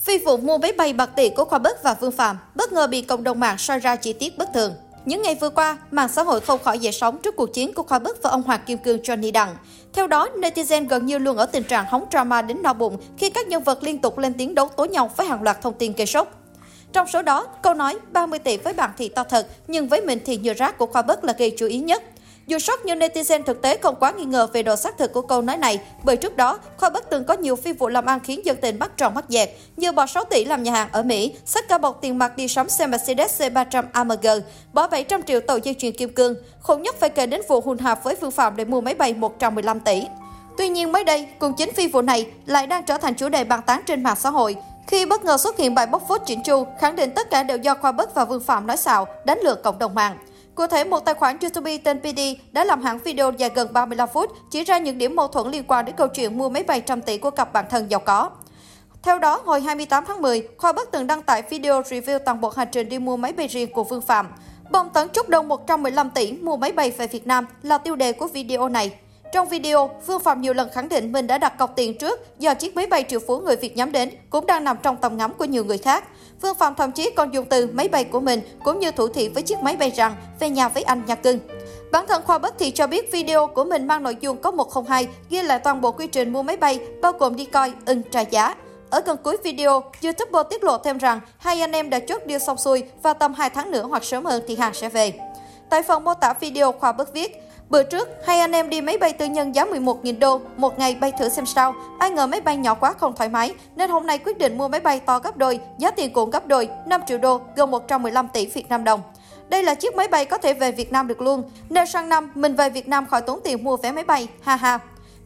Phi vụ mua máy bay bạc tỷ của Khoa Bức và Vương Phạm bất ngờ bị cộng đồng mạng soi ra chi tiết bất thường. Những ngày vừa qua, mạng xã hội không khỏi dậy sóng trước cuộc chiến của Khoa Bức và ông Hoàng Kim Cương Johnny Đặng. Theo đó, netizen gần như luôn ở tình trạng hóng drama đến đau bụng khi các nhân vật liên tục lên tiếng đấu tố nhau với hàng loạt thông tin gây sốc. Trong số đó, câu nói 30 tỷ với bạn thì to thật, nhưng với mình thì nhựa rác của Khoa Bức là gây chú ý nhất. Dù sốc nhưng netizen thực tế không quá nghi ngờ về độ xác thực của câu nói này, bởi trước đó, Khoa Bất từng có nhiều phi vụ làm ăn khiến dân tình bắt tròn mắt dẹt, như bỏ 6 tỷ làm nhà hàng ở Mỹ, xách cả bọc tiền mặt đi sắm xe Mercedes C300 AMG, bỏ 700 triệu tàu dây chuyền kim cương. Khủng nhất phải kể đến vụ hùn hạp với Phương Phạm để mua máy bay 115 tỷ. Tuy nhiên mới đây, cùng chính phi vụ này lại đang trở thành chủ đề bàn tán trên mạng xã hội khi bất ngờ xuất hiện bài bóc phốt chỉnh chu khẳng định tất cả đều do Khoa Bất và Vương Phạm nói xạo, đánh lừa cộng đồng mạng. Cụ thể, một tài khoản YouTube tên PD đã làm hẳn video dài gần 35 phút chỉ ra những điểm mâu thuẫn liên quan đến câu chuyện mua máy bay trăm tỷ của cặp bạn thân giàu có. Theo đó, hồi 28 tháng 10, Khoa Bất từng đăng tải video review toàn bộ hành trình đi mua máy bay riêng của Vương Phạm. Bông tấn chúc đông 115 tỷ mua máy bay về Việt Nam là tiêu đề của video này. Trong video, Vương Phạm nhiều lần khẳng định mình đã đặt cọc tiền trước do chiếc máy bay triệu phú người Việt nhắm đến cũng đang nằm trong tầm ngắm của nhiều người khác. Vương Phạm thậm chí còn dùng từ máy bay của mình cũng như thủ thị với chiếc máy bay rằng về nhà với anh nhà cưng. Bản thân Khoa Bất thì cho biết video của mình mang nội dung có 102 ghi lại toàn bộ quy trình mua máy bay, bao gồm đi coi, ưng, trả giá. Ở gần cuối video, YouTuber tiết lộ thêm rằng hai anh em đã chốt deal xong xuôi và tầm 2 tháng nữa hoặc sớm hơn thì hàng sẽ về. Tại phần mô tả video, Khoa Bất viết, Bữa trước, hai anh em đi máy bay tư nhân giá 11.000 đô, một ngày bay thử xem sao. Ai ngờ máy bay nhỏ quá không thoải mái, nên hôm nay quyết định mua máy bay to gấp đôi, giá tiền cũng gấp đôi, 5 triệu đô, gần 115 tỷ Việt Nam đồng. Đây là chiếc máy bay có thể về Việt Nam được luôn. Nếu sang năm mình về Việt Nam khỏi tốn tiền mua vé máy bay, ha ha.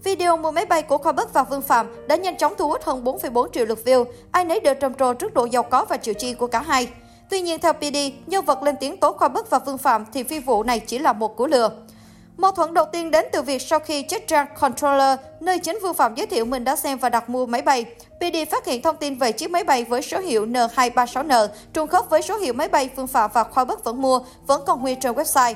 Video mua máy bay của Khoa Bất và Vương Phạm đã nhanh chóng thu hút hơn 4,4 triệu lượt view. Ai nấy đều trầm trồ trước độ giàu có và chịu chi của cả hai. Tuy nhiên, theo PD, nhân vật lên tiếng tố Khoa và Vương Phạm thì phi vụ này chỉ là một cú lừa. Mâu thuẫn đầu tiên đến từ việc sau khi chết Jet Controller, nơi chính Vương Phạm giới thiệu mình đã xem và đặt mua máy bay. PD phát hiện thông tin về chiếc máy bay với số hiệu N236N, trùng khớp với số hiệu máy bay Vương Phạm và Khoa Bất vẫn mua, vẫn còn nguyên trên website.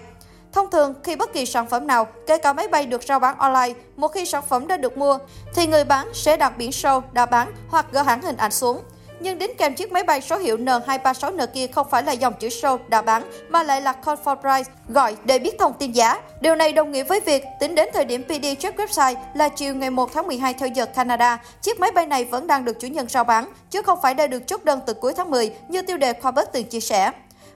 Thông thường, khi bất kỳ sản phẩm nào, kể cả máy bay được rao bán online, một khi sản phẩm đã được mua, thì người bán sẽ đặt biển sâu đã bán hoặc gỡ hãng hình ảnh xuống nhưng đính kèm chiếc máy bay số hiệu N236N kia không phải là dòng chữ show đã bán, mà lại là call for price, gọi để biết thông tin giá. Điều này đồng nghĩa với việc, tính đến thời điểm PD check website là chiều ngày 1 tháng 12 theo giờ Canada, chiếc máy bay này vẫn đang được chủ nhân rao bán, chứ không phải đã được chốt đơn từ cuối tháng 10 như tiêu đề Corbett từng chia sẻ.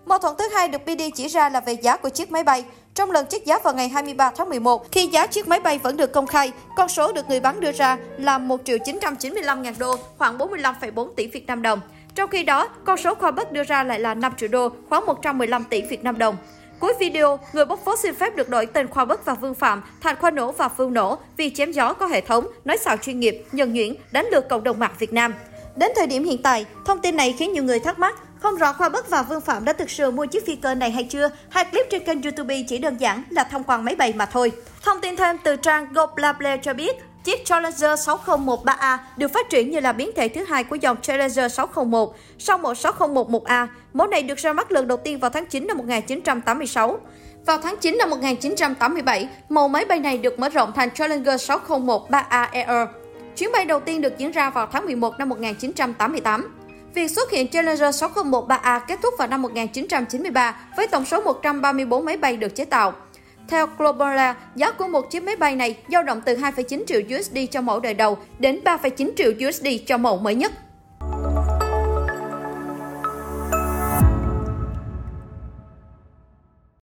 Mâu thuẫn thứ hai được PD chỉ ra là về giá của chiếc máy bay. Trong lần chiếc giá vào ngày 23 tháng 11, khi giá chiếc máy bay vẫn được công khai, con số được người bán đưa ra là 1 triệu 995 ngàn đô, khoảng 45,4 tỷ Việt Nam đồng. Trong khi đó, con số kho bất đưa ra lại là 5 triệu đô, khoảng 115 tỷ Việt Nam đồng. Cuối video, người bóc phốt xin phép được đổi tên Khoa Bất và Vương Phạm thành Khoa Nổ và Phương Nổ vì chém gió có hệ thống, nói xạo chuyên nghiệp, nhân nhuyễn, đánh lừa cộng đồng mạng Việt Nam. Đến thời điểm hiện tại, thông tin này khiến nhiều người thắc mắc không rõ Khoa Bất và Vương Phạm đã thực sự mua chiếc phi cơ này hay chưa, hai clip trên kênh YouTube chỉ đơn giản là tham quan máy bay mà thôi. Thông tin thêm từ trang GoBlable cho biết, Chiếc Challenger 6013A được phát triển như là biến thể thứ hai của dòng Challenger 601 sau một 6011A. Mẫu này được ra mắt lần đầu tiên vào tháng 9 năm 1986. Vào tháng 9 năm 1987, mẫu máy bay này được mở rộng thành Challenger 6013A Air. Chuyến bay đầu tiên được diễn ra vào tháng 11 năm 1988. Việc xuất hiện Challenger 6013A kết thúc vào năm 1993 với tổng số 134 máy bay được chế tạo. Theo Global giá của một chiếc máy bay này dao động từ 2,9 triệu USD cho mẫu đời đầu đến 3,9 triệu USD cho mẫu mới nhất.